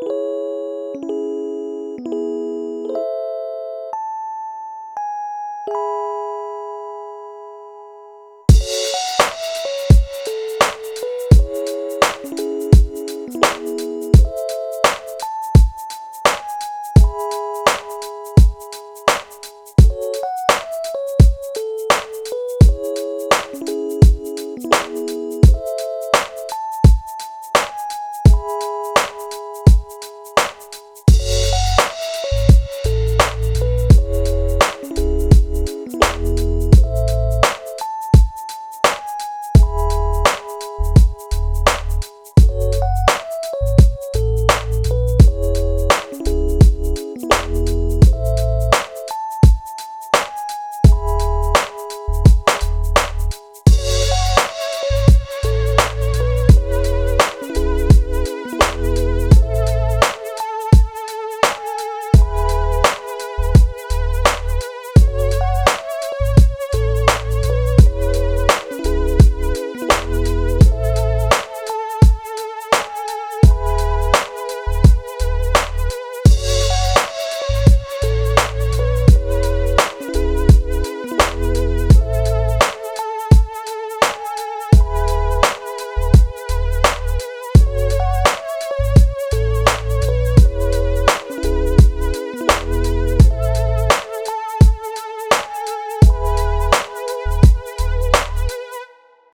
you